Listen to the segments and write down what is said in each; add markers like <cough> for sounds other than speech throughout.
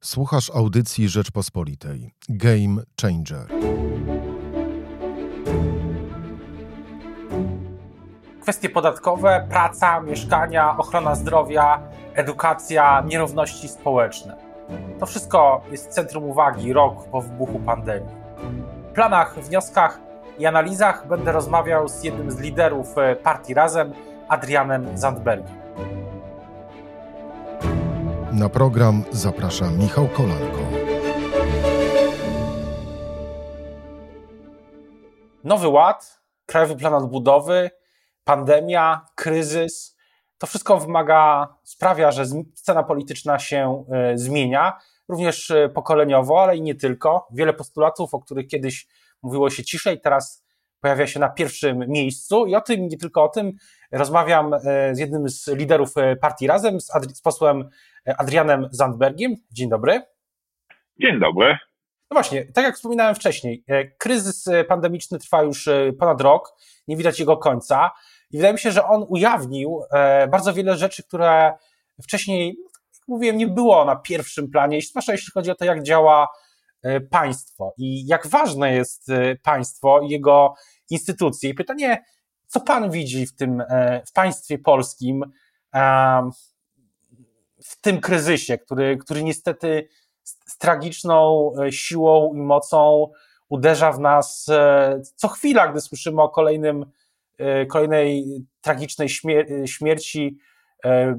Słuchasz audycji Rzeczpospolitej. Game Changer. Kwestie podatkowe, praca, mieszkania, ochrona zdrowia, edukacja, nierówności społeczne. To wszystko jest centrum uwagi rok po wybuchu pandemii. W planach, wnioskach i analizach będę rozmawiał z jednym z liderów e, partii Razem, Adrianem Zandbergiem. Na program zaprasza Michał Kolanko. Nowy Ład, Krajowy Plan Odbudowy, pandemia, kryzys. To wszystko wymaga, sprawia, że scena polityczna się y, zmienia, również y, pokoleniowo, ale i nie tylko. Wiele postulatów, o których kiedyś mówiło się ciszej, teraz pojawia się na pierwszym miejscu i o tym, nie tylko o tym, rozmawiam y, z jednym z liderów partii Razem, z, z posłem Adrianem Zandbergiem. Dzień dobry. Dzień dobry. No właśnie, tak jak wspominałem wcześniej, e, kryzys e, pandemiczny trwa już e, ponad rok, nie widać jego końca i wydaje mi się, że on ujawnił bardzo wiele rzeczy, które wcześniej, jak mówiłem, nie było na pierwszym planie, zwłaszcza jeśli chodzi o to, jak działa państwo i jak ważne jest państwo i jego instytucje. I pytanie, co pan widzi w tym, w państwie polskim, w tym kryzysie, który, który niestety z tragiczną e, siłą i mocą uderza w nas e, co chwila, gdy słyszymy o kolejnym, e, kolejnej tragicznej śmierci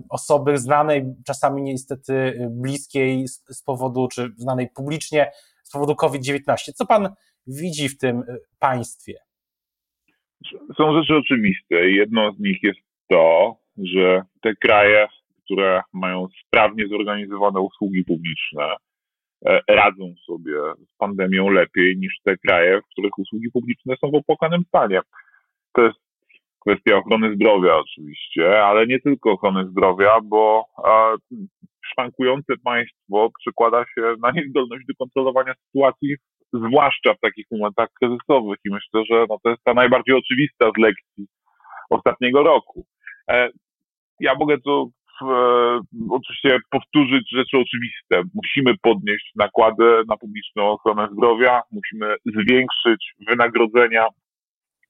osoby znanej, czasami niestety bliskiej z powodu, czy znanej publicznie z powodu COVID-19. Co pan widzi w tym państwie? Są rzeczy oczywiste. Jedną z nich jest to, że te kraje które mają sprawnie zorganizowane usługi publiczne, e, radzą sobie z pandemią lepiej niż te kraje, w których usługi publiczne są w opłakanym stanie. To jest kwestia ochrony zdrowia oczywiście, ale nie tylko ochrony zdrowia, bo szwankujące państwo przekłada się na niezdolność do kontrolowania sytuacji, zwłaszcza w takich momentach kryzysowych i myślę, że no to jest ta najbardziej oczywista z lekcji ostatniego roku. E, ja mogę tu oczywiście powtórzyć rzeczy oczywiste. Musimy podnieść nakłady na publiczną ochronę zdrowia, musimy zwiększyć wynagrodzenia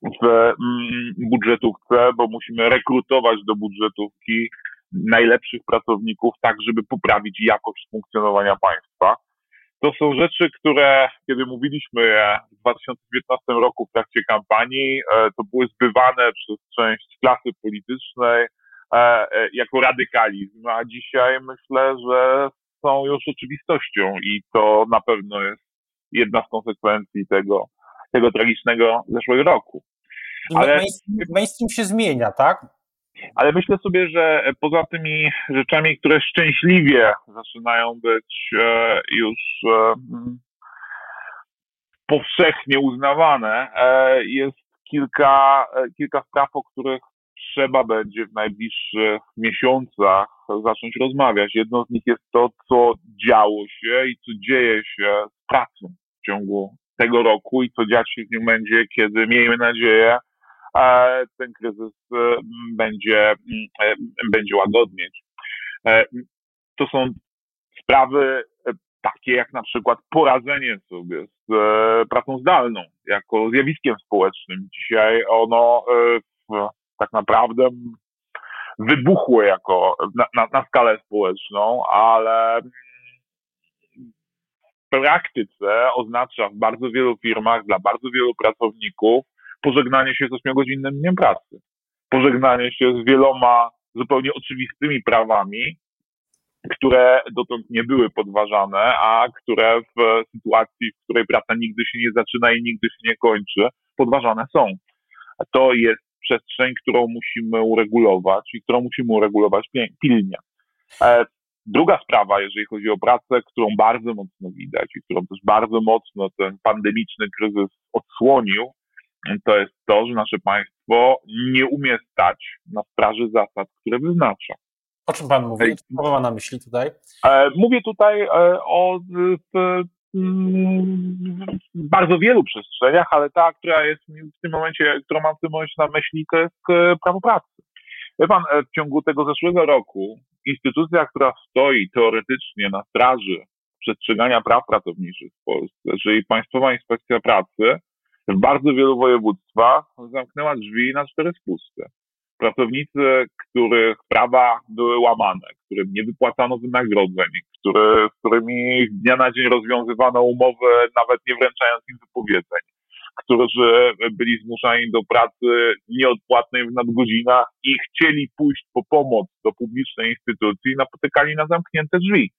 w mm, budżetówce, bo musimy rekrutować do budżetówki najlepszych pracowników, tak żeby poprawić jakość funkcjonowania państwa. To są rzeczy, które, kiedy mówiliśmy je w 2019 roku w trakcie kampanii, e, to były zbywane przez część klasy politycznej, E, e, jako radykalizm, a dzisiaj myślę, że są już oczywistością i to na pewno jest jedna z konsekwencji tego, tego tragicznego zeszłego roku. Ale mainstream, się zmienia, tak? Ale myślę sobie, że poza tymi rzeczami, które szczęśliwie zaczynają być e, już powszechnie uznawane, jest kilka, kilka spraw, o których trzeba będzie w najbliższych miesiącach zacząć rozmawiać. Jedną z nich jest to, co działo się i co dzieje się z pracą w ciągu tego roku i co dziać się w nim będzie, kiedy miejmy nadzieję, ten kryzys będzie, będzie łagodnieć. To są sprawy takie jak na przykład poradzenie sobie z pracą zdalną jako zjawiskiem społecznym. Dzisiaj ono tak naprawdę wybuchło jako na, na, na skalę społeczną, ale praktyce oznacza w bardzo wielu firmach, dla bardzo wielu pracowników pożegnanie się z ośmiogodzinnym dniem pracy. Pożegnanie się z wieloma zupełnie oczywistymi prawami, które dotąd nie były podważane, a które w sytuacji, w której praca nigdy się nie zaczyna i nigdy się nie kończy, podważane są. To jest przestrzeń, którą musimy uregulować i którą musimy uregulować pilnie. Druga sprawa, jeżeli chodzi o pracę, którą bardzo mocno widać i którą też bardzo mocno ten pandemiczny kryzys odsłonił, to jest to, że nasze państwo nie umie stać na straży zasad, które wyznacza. O czym pan mówi? Co pan ma na myśli tutaj? E, mówię tutaj e, o bardzo wielu przestrzeniach, ale ta, która jest w tym momencie, którą mam w tym momencie na myśli, to jest e, prawo pracy. Wie pan, e, w ciągu tego zeszłego roku instytucja, która stoi teoretycznie na straży przestrzegania praw pracowniczych w Polsce, że i Państwowa Inspekcja Pracy w bardzo wielu województwach zamknęła drzwi na cztery spusty. Pracownicy, których prawa były łamane, którym nie wypłacano wynagrodzeń, który, z którymi z dnia na dzień rozwiązywano umowy, nawet nie wręczając im wypowiedzeń, którzy byli zmuszani do pracy nieodpłatnej w nadgodzinach i chcieli pójść po pomoc do publicznej instytucji, napotykali na zamknięte drzwi.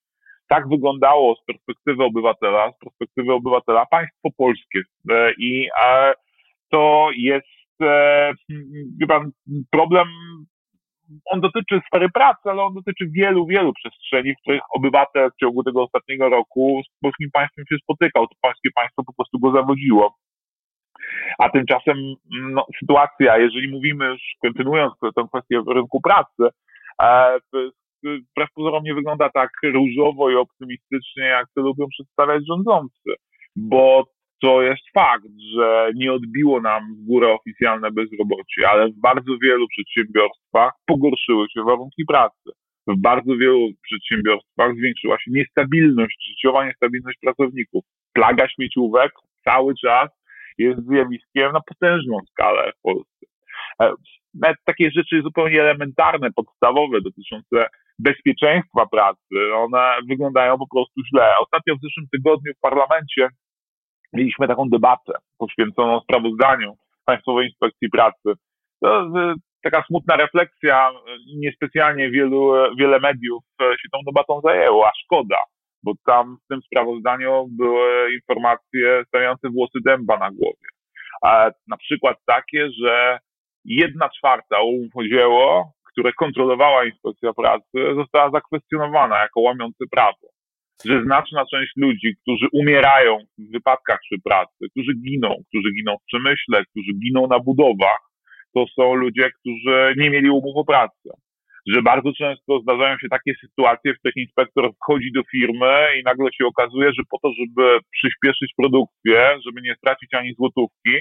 Tak wyglądało z perspektywy obywatela, z perspektywy obywatela państwo polskie. E, I to jest e, chyba problem on dotyczy sfery pracy, ale on dotyczy wielu, wielu przestrzeni, w których obywatel w ciągu tego ostatniego roku z polskim państwem się spotykał. To polskie państwo po prostu go zawodziło. A tymczasem no, sytuacja, jeżeli mówimy już, kontynuując tę kwestię rynku pracy, e, wbrew pozorom nie wygląda tak różowo i optymistycznie, jak to lubią przedstawiać rządzący, bo to jest fakt, że nie odbiło nam w górę oficjalne bezrobocie, ale w bardzo wielu przedsiębiorstwach pogorszyły się warunki pracy. W bardzo wielu przedsiębiorstwach zwiększyła się niestabilność życiowa, niestabilność pracowników. Plaga śmieciówek cały czas jest zjawiskiem na potężną skalę w Polsce. E, nawet takie rzeczy zupełnie elementarne, podstawowe, dotyczące bezpieczeństwa pracy, one wyglądają po prostu źle. Ostatnio w zeszłym tygodniu w parlamencie mieliśmy taką debatę poświęconą sprawozdaniu Państwowej Inspekcji Pracy. To e, taka smutna refleksja, niespecjalnie wielu, wiele mediów się tą debatą zajęło, a szkoda, bo tam w tym sprawozdaniu były informacje stawiające włosy dęba na głowie. A na przykład takie, że jedna czwarta umów o dzieło, które kontrolowała inspekcja pracy, została zakwestionowana jako łamiące prawo. Że znaczna część ludzi, którzy umierają w wypadkach przy pracy, którzy giną, którzy giną w przemyśle, którzy giną na budowach, to są ludzie, którzy nie mieli umów o pracę że bardzo często zdarzają się takie sytuacje, w których inspektor wchodzi do firmy i nagle się okazuje, że po to, żeby przyspieszyć produkcję, żeby nie stracić ani złotówki,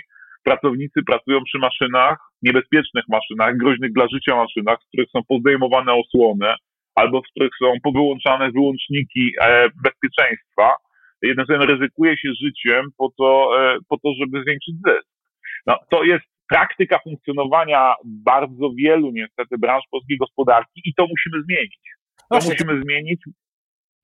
pracownicy pracują przy maszynach, niebezpiecznych maszynach, groźnych dla życia maszynach, z których są pozdejmowane osłony, albo w których są powyłączane wyłączniki e, bezpieczeństwa. Słowem ryzykuje się życiem po to, e, po to żeby zwiększyć zysk. No, to jest praktyka funkcjonowania bardzo wielu niestety branż polskiej gospodarki i to musimy zmienić. To Właśnie, musimy zmienić.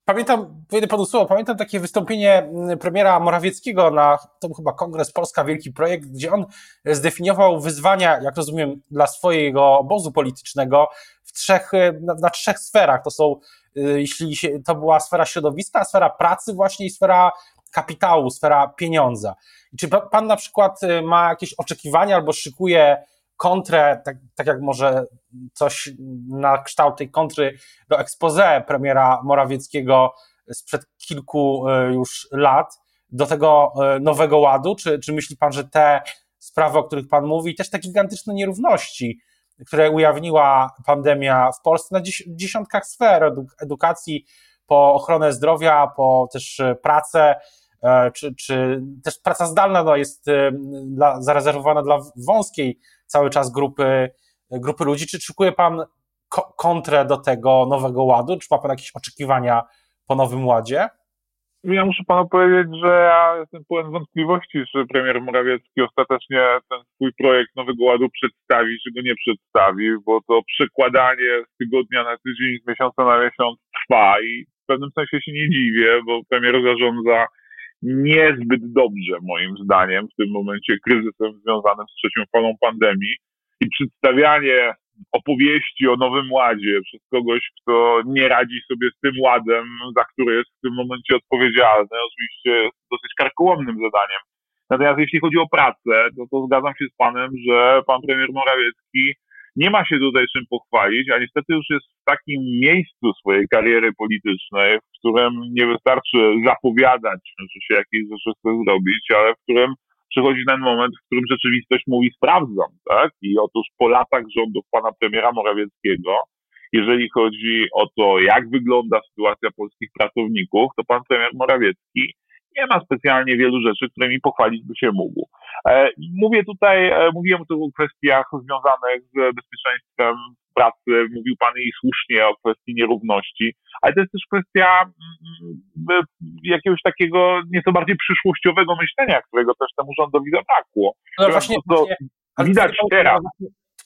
Pamiętam, wejdę panu słowo, pamiętam takie wystąpienie mm, premiera Morawieckiego na, to chyba Kongres Polska Wielki Projekt, gdzie on zdefiniował wyzwania, jak rozumiem, dla swojego obozu politycznego w trzech, na, na trzech sferach. To są, y, jeśli się, to była sfera środowiska, sfera pracy właśnie i sfera kapitału, sfera pieniądza. Czy pan na przykład y, ma jakieś oczekiwania albo szykuje kontrę, tak, tak jak może coś na kształt tej kontry do expose premiera Morawieckiego sprzed kilku y, już lat do tego y, nowego ładu? Czy, czy myśli pan, że te sprawy, o których pan mówi, też te gigantyczne nierówności, które ujawniła pandemia w Polsce na dziesiątkach sfer, edukacji, po ochronę zdrowia, po też pracę, czy, czy też praca zdalna no, jest e, dla, zarezerwowana dla wąskiej cały czas grupy, grupy ludzi. Czy szykuje Pan kontrę do tego nowego ładu? Czy ma Pan jakieś oczekiwania po nowym ładzie? Ja muszę panu powiedzieć, że ja jestem pełen wątpliwości, czy premier Morawiecki ostatecznie ten swój projekt Nowego Ładu przedstawi, czy go nie przedstawi, bo to przekładanie z tygodnia na tydzień, z miesiąca na miesiąc trwa i w pewnym sensie się nie dziwię, bo premier zarządza niezbyt dobrze, moim zdaniem, w tym momencie kryzysem związanym z trzecią falą pandemii i przedstawianie opowieści o Nowym Ładzie przez kogoś, kto nie radzi sobie z tym ładem, za który jest w tym momencie odpowiedzialny, oczywiście jest dosyć karkołomnym zadaniem. Natomiast jeśli chodzi o pracę, to, to zgadzam się z panem, że pan premier Morawiecki nie ma się tutaj czym pochwalić, a niestety już jest w takim miejscu swojej kariery politycznej, w którym nie wystarczy zapowiadać, że się jakieś rzeczy chce zrobić, ale w którym przychodzi ten moment, w którym rzeczywistość mówi sprawdzam, tak? I otóż po latach rządów pana premiera Morawieckiego, jeżeli chodzi o to, jak wygląda sytuacja polskich pracowników, to pan premier Morawiecki nie ma specjalnie wielu rzeczy, którymi pochwalić by się mógł. E, mówię tutaj, e, mówiłem tu o kwestiach związanych z bezpieczeństwem pracy, mówił Pan i słusznie o kwestii nierówności, ale to jest też kwestia mm, jakiegoś takiego nieco bardziej przyszłościowego myślenia, którego też temu rządowi zabrakło. No właśnie, to, właśnie widać teraz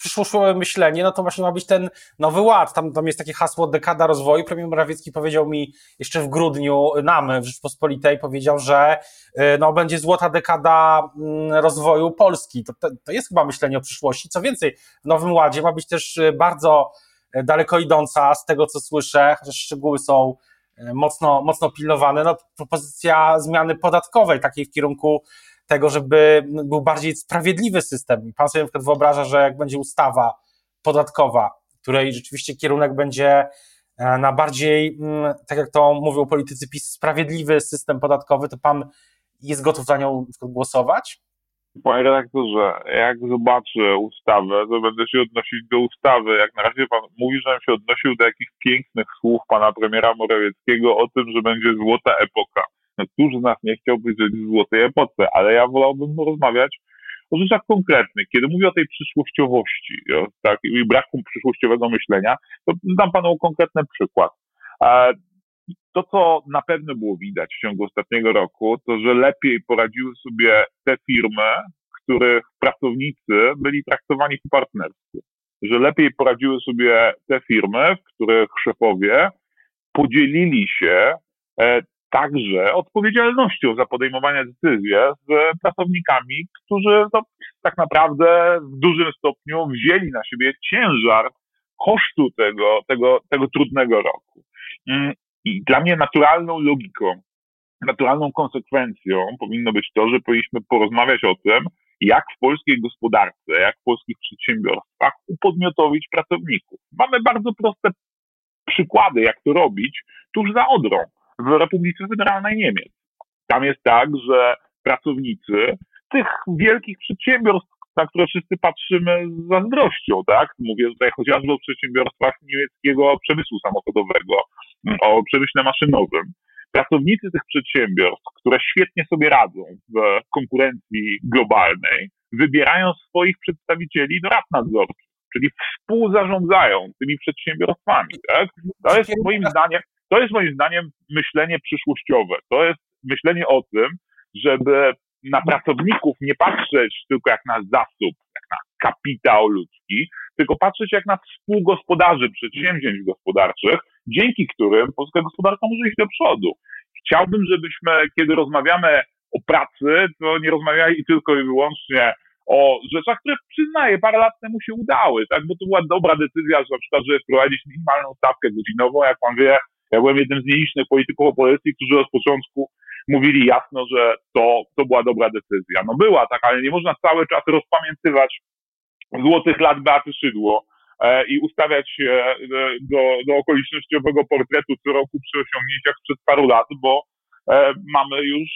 przyszłościowe myślenie, no to właśnie ma być ten nowy ład. Tam, tam jest takie hasło dekada rozwoju. Premier Morawiecki powiedział mi jeszcze w grudniu, nam w Rzeczpospolitej powiedział, że y, no, będzie złota dekada mm, rozwoju Polski. To, to, to jest chyba myślenie o przyszłości. Co więcej, w nowym ładzie ma być też y, bardzo y, daleko idąca z tego, co słyszę, chociaż szczegóły są mocno, mocno pilnowane, no, propozycja zmiany podatkowej, takiej w kierunku tego, żeby był bardziej sprawiedliwy system. Pan sobie na przykład wyobraża, że jak będzie ustawa podatkowa, której rzeczywiście kierunek będzie e, na bardziej, mm, tak jak to mówią politycy PiS, sprawiedliwy system podatkowy, to pan jest gotów za nią głosować? Panie redaktorze, jak zobaczę ustawę, to będę się odnosić do ustawy. Jak na razie pan mówi, że się odnosił do jakichś pięknych słów pana premiera Morawieckiego o tym, że będzie złota epoka. Któż z nas nie chciałby żyć w złotej epoce, ale ja wolałbym rozmawiać o rzeczach konkretnych. Kiedy mówię o tej przyszłościowości tak, i braku przyszłościowego myślenia, to dam panu konkretny przykład. To, co na pewno było widać w ciągu ostatniego roku, to że lepiej poradziły sobie te firmy, których pracownicy byli traktowani po partnersku. Że lepiej poradziły sobie te firmy, w których szefowie podzielili się e, także odpowiedzialnością za podejmowanie decyzji z pracownikami, którzy no, tak naprawdę w dużym stopniu wzięli na siebie ciężar kosztu tego, tego, tego trudnego roku. Mm, I dla mnie naturalną logiką, naturalną konsekwencją powinno być to, że powinniśmy porozmawiać o tym, jak w polskiej gospodarce, jak w polskich przedsiębiorstwach upodmiotowić pracowników. Mamy bardzo proste przykłady, jak to robić tuż za Odrą w Republice Federalnej Niemiec. Tam jest tak, że pracownicy tych wielkich przedsiębiorstw, na które wszyscy patrzymy z zazdrością, tak? Mówię tutaj chociażby o przedsiębiorstwach niemieckiego przemysłu samochodowego, o przemyśle maszynowym. Pracownicy tych przedsiębiorstw, które świetnie sobie radzą w konkurencji globalnej, wybierają swoich przedstawicieli do rad nadzorczych, czyli współzarządzają tymi przedsiębiorstwami. Tak? To jest moim zdaniem, to jest moim zdaniem myślenie przyszłościowe. To jest myślenie o tym, żeby na pracowników nie patrzeć tylko jak na zasób, jak na kapitał ludzki, tylko patrzeć jak na współgospodarzy przedsięwzięć gospodarczych, dzięki którym polska gospodarka może iść do przodu. Chciałbym, żebyśmy, kiedy rozmawiamy o pracy, to nie rozmawiali tylko i wyłącznie o rzeczach, które przyznaję, parę lat temu się udały, tak, bo to była dobra decyzja, że na przykład, żeby wprowadzić minimalną stawkę godzinową, jak pan wie, ja byłem jednym z nielicznych polityków opozycji, którzy od początku mówili jasno, że to, to była dobra decyzja. No była tak, ale nie można cały czas rozpamiętywać złotych lat Beaty Szydło e, i ustawiać się e, do, do okolicznościowego portretu co roku przy osiągnięciach sprzed paru lat, bo e, mamy już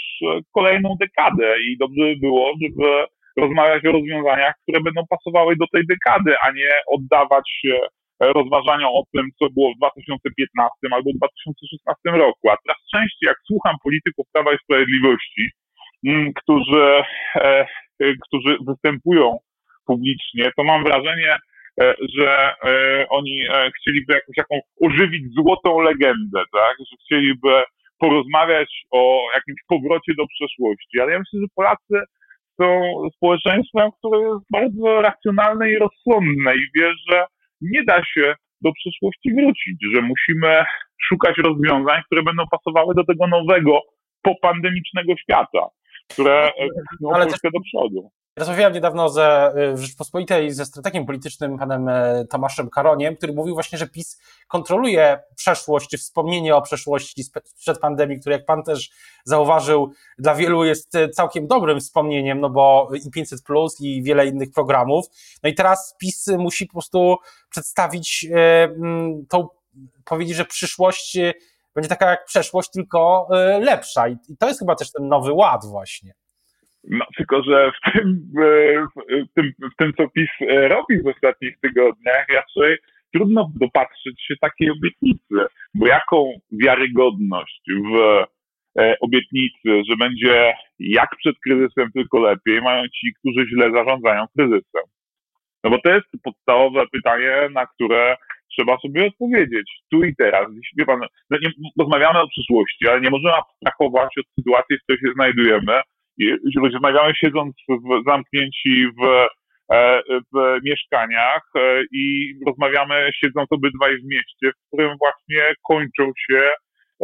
kolejną dekadę i dobrze by było, żeby rozmawiać o rozwiązaniach, które będą pasowały do tej dekady, a nie oddawać rozważania o tym, co było w 2015 albo 2016 roku. A teraz częściej, jak słucham polityków Prawa i Sprawiedliwości, mm, którzy, e, e, którzy występują publicznie, to mam wrażenie, e, że oni chcieliby jakąś taką ożywić złotą legendę, tak? Że chcieliby porozmawiać o jakimś powrocie do przeszłości. Ale ja myślę, że Polacy są społeczeństwem, które jest bardzo racjonalne i rozsądne i wie, że nie da się do przyszłości wrócić, że musimy szukać rozwiązań, które będą pasowały do tego nowego, popandemicznego świata, które pchną Polskę do przodu. Rozmawiałem niedawno ze, w Rzeczpospolitej ze strategiem politycznym panem e, Tomaszem Karoniem, który mówił właśnie, że PiS kontroluje przeszłość, czy wspomnienie o przeszłości sprzed pandemii, które jak pan też zauważył, dla wielu jest e, całkiem dobrym wspomnieniem, no bo i 500 plus i wiele innych programów. No i teraz PiS musi po prostu przedstawić e, tą, powiedzieć, że przyszłość będzie taka jak przeszłość, tylko lepsza. I to jest chyba też ten nowy ład właśnie. No, tylko, że w tym, w, tym, w tym, co PiS e, robi w ostatnich tygodniach, raczej trudno dopatrzyć się takiej obietnicy, bo jaką wiarygodność w e, obietnicy, że będzie jak przed kryzysem, tylko lepiej, mają ci, którzy źle zarządzają kryzysem. No bo to jest podstawowe pytanie, na które trzeba sobie odpowiedzieć tu i teraz. Wie pan, no nie, rozmawiamy o przyszłości, ale nie możemy abstrahować od sytuacji, w której się znajdujemy. Rozmawiamy siedząc w, zamknięci w, e, w mieszkaniach e, i rozmawiamy siedząc obydwaj w mieście, w którym właśnie kończą się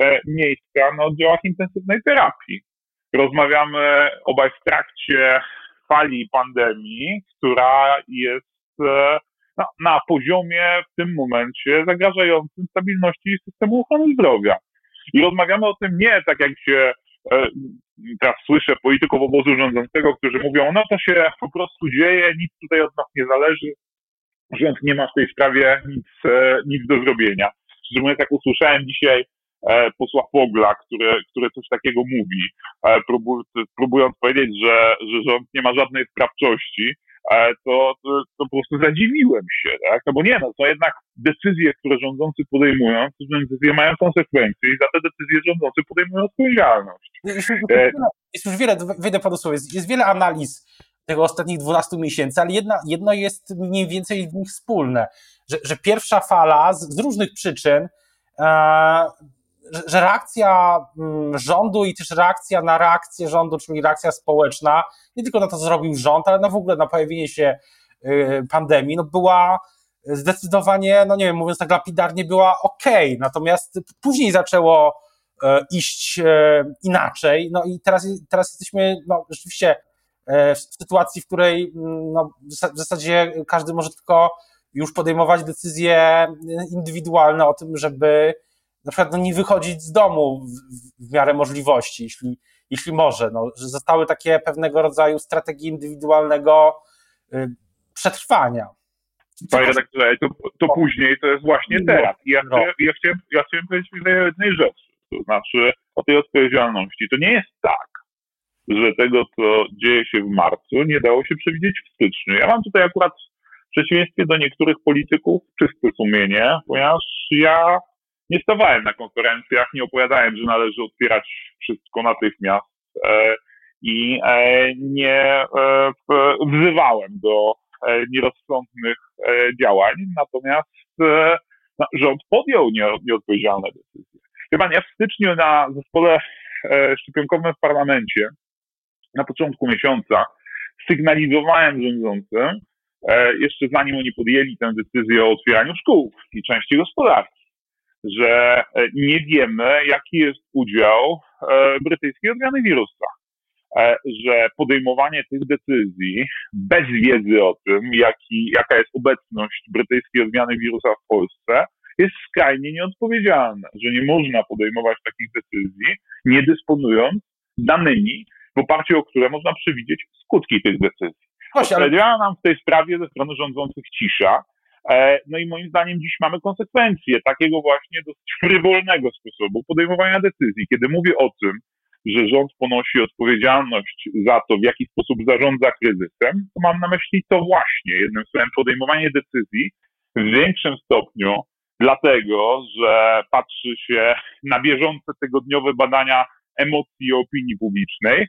e, miejsca na oddziałach intensywnej terapii. Rozmawiamy obaj w trakcie fali pandemii, która jest na, na poziomie w tym momencie zagrażającym stabilności systemu ochrony zdrowia. I rozmawiamy o tym nie tak, jak się e, teraz słyszę polityków obozu rządzącego, którzy mówią, no to się po prostu dzieje, nic tutaj od nas nie zależy, rząd nie ma w tej sprawie nic, e, nic do zrobienia. Szczerze mówiąc, jak usłyszałem dzisiaj e, posła Fogla, który, który coś takiego mówi, próbując powiedzieć, że, że rząd nie ma żadnej sprawczości, to, to, to, po prostu zadziwiłem się, tak? No bo nie, no to jednak decyzje, które rządzący podejmują, to decyzje mają konsekwencje i za te decyzje rządzący podejmują odpowiedzialność. Jest, e... jest już wiele, wejdę panu słowo, jest, jest wiele analiz tego ostatnich 12 miesięcy, ale jedna, jedno jest mniej więcej w nich wspólne, że, że pierwsza fala z, z różnych przyczyn e, że reakcja mm, rządu i też reakcja na reakcję rządu, czyli reakcja społeczna, nie tylko na to, co zrobił rząd, ale na w ogóle na pojawienie się y, pandemii, no była zdecydowanie, no nie wiem, mówiąc tak lapidarnie, była ok. Natomiast później zaczęło e, iść e, inaczej. No i teraz, teraz jesteśmy no, rzeczywiście e, w sytuacji, w której mm, no, w zasadzie każdy może tylko już podejmować decyzje indywidualne o tym, żeby na przykład no, nie wychodzić z domu w, w miarę możliwości, jeśli, jeśli może. No, że zostały takie pewnego rodzaju strategie indywidualnego y, przetrwania. Panie redaktorze, to, to później to jest właśnie no, teraz. I ja, no. chciałem, ja, chciałem, ja chciałem powiedzieć o jednej rzeczy, to znaczy o tej odpowiedzialności. To nie jest tak, że tego, co dzieje się w marcu, nie dało się przewidzieć w styczniu. Ja mam tutaj akurat w przeciwieństwie do niektórych polityków czyste sumienie, ponieważ ja nie stawałem na konferencjach, nie opowiadałem, że należy otwierać wszystko natychmiast e, i e, nie e, wzywałem do nierozsądnych działań, natomiast no, rząd podjął nieodpowiedzialne decyzje. Chyba ja w styczniu na zespole szczepionkowym w parlamencie na początku miesiąca sygnalizowałem rządzącym, jeszcze zanim oni podjęli tę decyzję o otwieraniu szkół i części gospodarki, że e, nie wiemy, jaki jest udział e, brytyjskiej odmiany wirusa. E, że podejmowanie tych decyzji bez wiedzy o tym, jaki, jaka jest obecność brytyjskiej odmiany wirusa w Polsce, jest skrajnie nieodpowiedzialne, że nie można podejmować takich decyzji, nie dysponując danymi, w oparciu o które można przewidzieć skutki tych decyzji. Ale... nam w tej sprawie ze strony rządzących cisza, no i moim zdaniem dziś mamy konsekwencje takiego właśnie dosyć frywolnego sposobu podejmowania decyzji. Kiedy mówię o tym, że rząd ponosi odpowiedzialność za to, w jaki sposób zarządza kryzysem, to mam na myśli to właśnie, jednym słowem, podejmowanie decyzji w większym stopniu, dlatego, że patrzy się na bieżące tygodniowe badania emocji i opinii publicznej,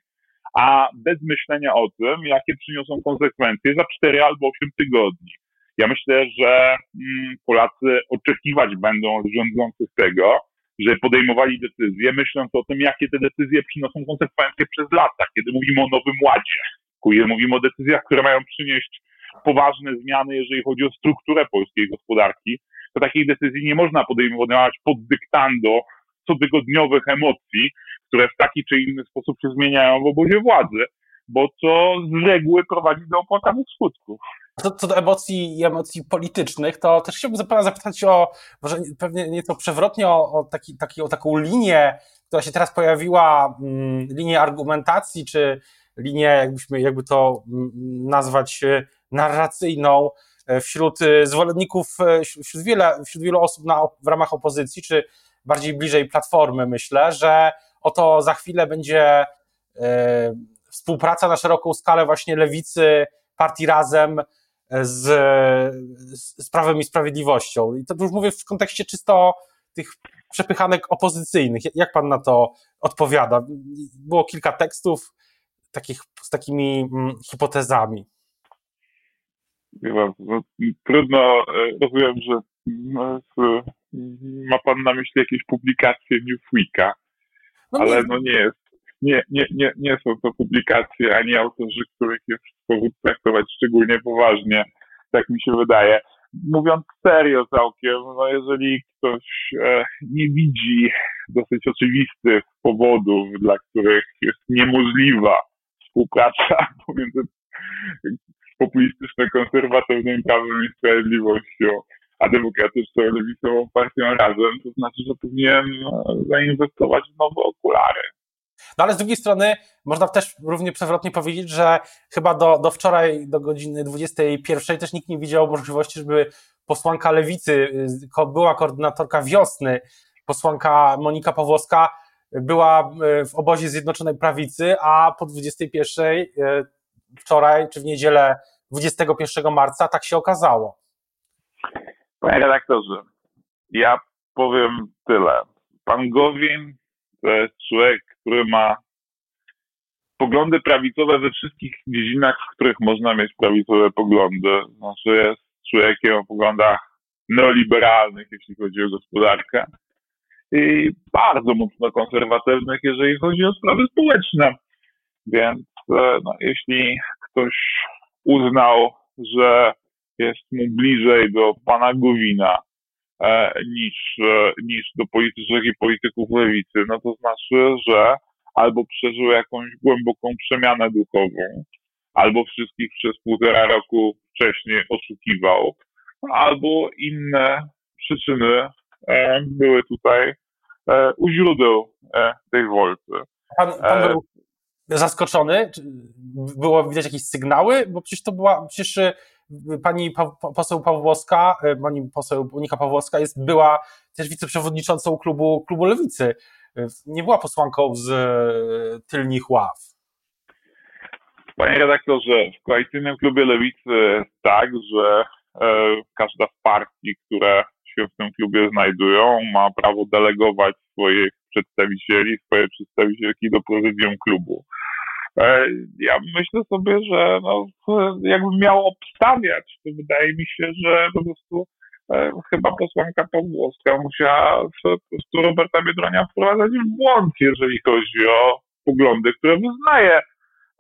a bez myślenia o tym, jakie przyniosą konsekwencje za 4 albo 8 tygodni. Ja myślę, że mm, Polacy oczekiwać będą rządzących tego, że podejmowali decyzje, myśląc o tym, jakie te decyzje przynoszą konsekwencje przez lata. Kiedy mówimy o Nowym Ładzie, kiedy mówimy o decyzjach, które mają przynieść poważne zmiany, jeżeli chodzi o strukturę polskiej gospodarki, to takich decyzji nie można podejmować pod dyktando cotygodniowych emocji, które w taki czy inny sposób się zmieniają w obozie władzy, bo to z reguły prowadzi do opłakanych skutków. Co, co do emocji emocji politycznych, to też chciałbym pana zapytać o, może pewnie nieco przewrotnie, o, taki, taki, o taką linię, która się teraz pojawiła, mm, linię argumentacji, czy linię, jakbyśmy, jakby to mm, nazwać, e, narracyjną e, wśród e, zwolenników, wśród, wiele, wśród wielu osób na, w ramach opozycji, czy bardziej bliżej platformy, myślę, że oto za chwilę będzie współpraca na szeroką skalę właśnie lewicy, partii razem z, z Prawem i Sprawiedliwością. I to już mówię w kontekście czysto tych przepychanek opozycyjnych. Jak pan na to odpowiada? Było kilka tekstów takich, z takimi mm, hipotezami. No, trudno, e, rozumiem, że ma pan na myśli jakieś publikacje Newsweeka, no ale no nie jest. Nie, nie, nie, nie są to publikacje ani autorzy, których jest powód traktować szczególnie poważnie, tak mi się wydaje. Mówiąc serio całkiem, no jeżeli ktoś e, nie widzi dosyć oczywistych powodów, dla których jest niemożliwa współpraca <laughs> pomiędzy populistyczno-konserwatywnym prawem i sprawiedliwością, a demokratyczną lewicową partią razem, to znaczy, że powinien e, zainwestować w nowe okulary. No ale z drugiej strony można też równie przewrotnie powiedzieć, że chyba do, do wczoraj, do godziny 21 też nikt nie widział możliwości, żeby posłanka lewicy, była koordynatorka wiosny, posłanka Monika Pawłowska była e, w obozie Zjednoczonej Prawicy, a po 21 e, wczoraj, czy w niedzielę 21 marca tak się okazało. Panie redaktorze, ja powiem tyle. Pan Gowin to jest człowiek, który ma poglądy prawicowe we wszystkich dziedzinach, w których można mieć prawicowe poglądy. Znaczy jest człowiekiem o poglądach neoliberalnych, jeśli chodzi o gospodarkę i bardzo mocno konserwatywnych, jeżeli chodzi o sprawy społeczne. Więc e, no, jeśli ktoś uznał, że jest mu bliżej do pana Gowina niż, e, niż do politycznych i polityków lewicy, no to znaczy, że albo przeżył jakąś głęboką przemianę duchową, albo wszystkich przez półtora roku wcześniej oszukiwał, albo inne przyczyny e, były tutaj e, u źródeł e, tej wolty. Pan, pan był zaskoczony? Było widać jakieś sygnały? Bo przecież to była, przecież pani pa, poseł Pawłowska, pani poseł Monika Pawłowska jest, była też wiceprzewodniczącą klubu, klubu Lewicy. Nie była posłanką z tylnych ław. Panie redaktorze, w koalicyjnym klubie Lewicy tak, że e, każda z partii, które się w tym klubie znajdują, ma prawo delegować swoich przedstawicieli, swoje przedstawicielki do prezydium klubu. E, ja myślę sobie, że no, jakbym miał obstawiać, to wydaje mi się, że po prostu e, chyba posłanka Pawłowska musiała po prostu Roberta Biedronia wprowadzać w błąd, jeżeli chodzi o poglądy, które wyznaje.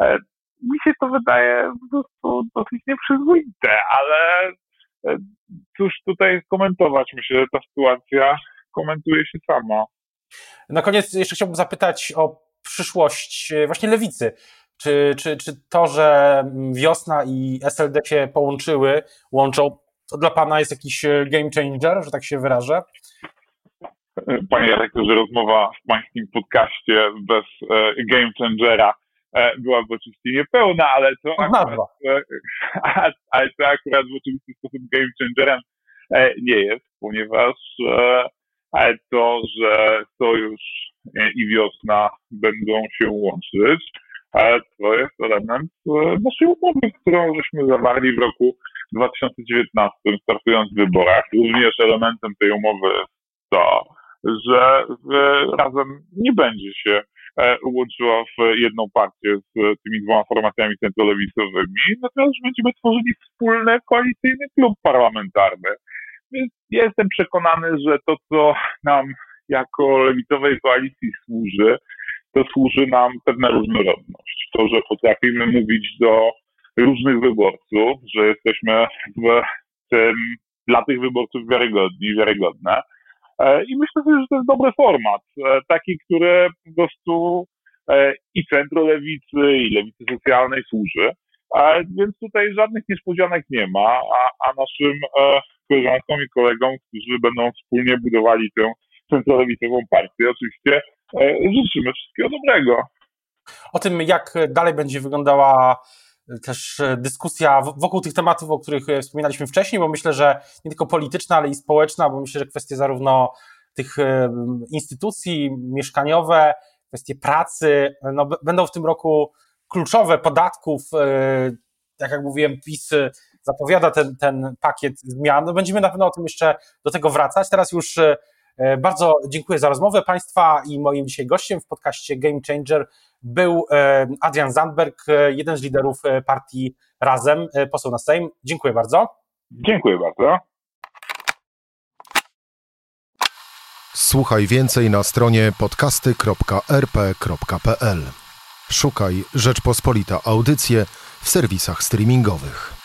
E, mi się to wydaje po prostu dosyć nieprzyzwoite, ale cóż tutaj komentować? Myślę, że ta sytuacja komentuje się sama. Na koniec jeszcze chciałbym zapytać o przyszłość e, właśnie lewicy. Czy, czy, czy to, że wiosna i SLD się połączyły, łączą, to dla Pana jest jakiś e, game changer, że tak się wyrażę? Panie redaktorze, rozmowa w Pańskim podcaście bez game changera E, byłaby oczywiście niepełna, ale to, akurat, e, <laughs> ale to akurat w oczywisty sposób game changerem e, nie jest, ponieważ to, że sojusz i wiosna będą się łączyć, to jest element naszej umowy, którą żeśmy zawarli w roku 2019, startując w wyborach. Również elementem tej umowy jest to, że razem nie będzie się E, łączyła w jedną partię z tymi dwoma formacjami centrolewicowymi, natomiast będziemy tworzyli wspólny koalicyjny klub parlamentarny. Więc jestem przekonany, że to, co nam jako lewicowej koalicji służy, to służy nam pewna różnorodność. To, że potrafimy mówić do różnych wyborców, że jesteśmy w tym dla tych wyborców wiarygodni, wiarygodne, E, I myślę sobie, że to jest dobry format, e, taki, który po prostu e, i centro lewicy, i lewicy socjalnej służy. Więc tutaj żadnych niespodzianek nie ma, a, a naszym koleżankom i kolegom, którzy będą wspólnie budowali tę centrolewicową partię, oczywiście życzymy wszystkiego dobrego. O tym, jak dalej będzie wyglądała też e, dyskusja wokół tych tematów, o których e, wspominaliśmy wcześniej, bo myślę, że nie tylko polityczna, ale i społeczna, bo myślę, że kwestie zarówno tych e, instytucji mieszkaniowe, kwestie pracy, no, będą w tym roku kluczowe, podatków, tak jak mówiłem, PiS zapowiada ten, ten pakiet zmian. No, będziemy na pewno o tym jeszcze do tego wracać. Teraz już E, bardzo dziękuję za rozmowę Państwa i moim dzisiaj gościem w podcaście Game Changer był e, Adrian Zandberg, e, jeden z liderów partii Razem, poseł na Sejm. Dziękuję bardzo. Dziękuję bardzo. Słuchaj więcej na stronie podcasty.rp.pl. Szukaj Rzeczpospolita Audycje w serwisach streamingowych.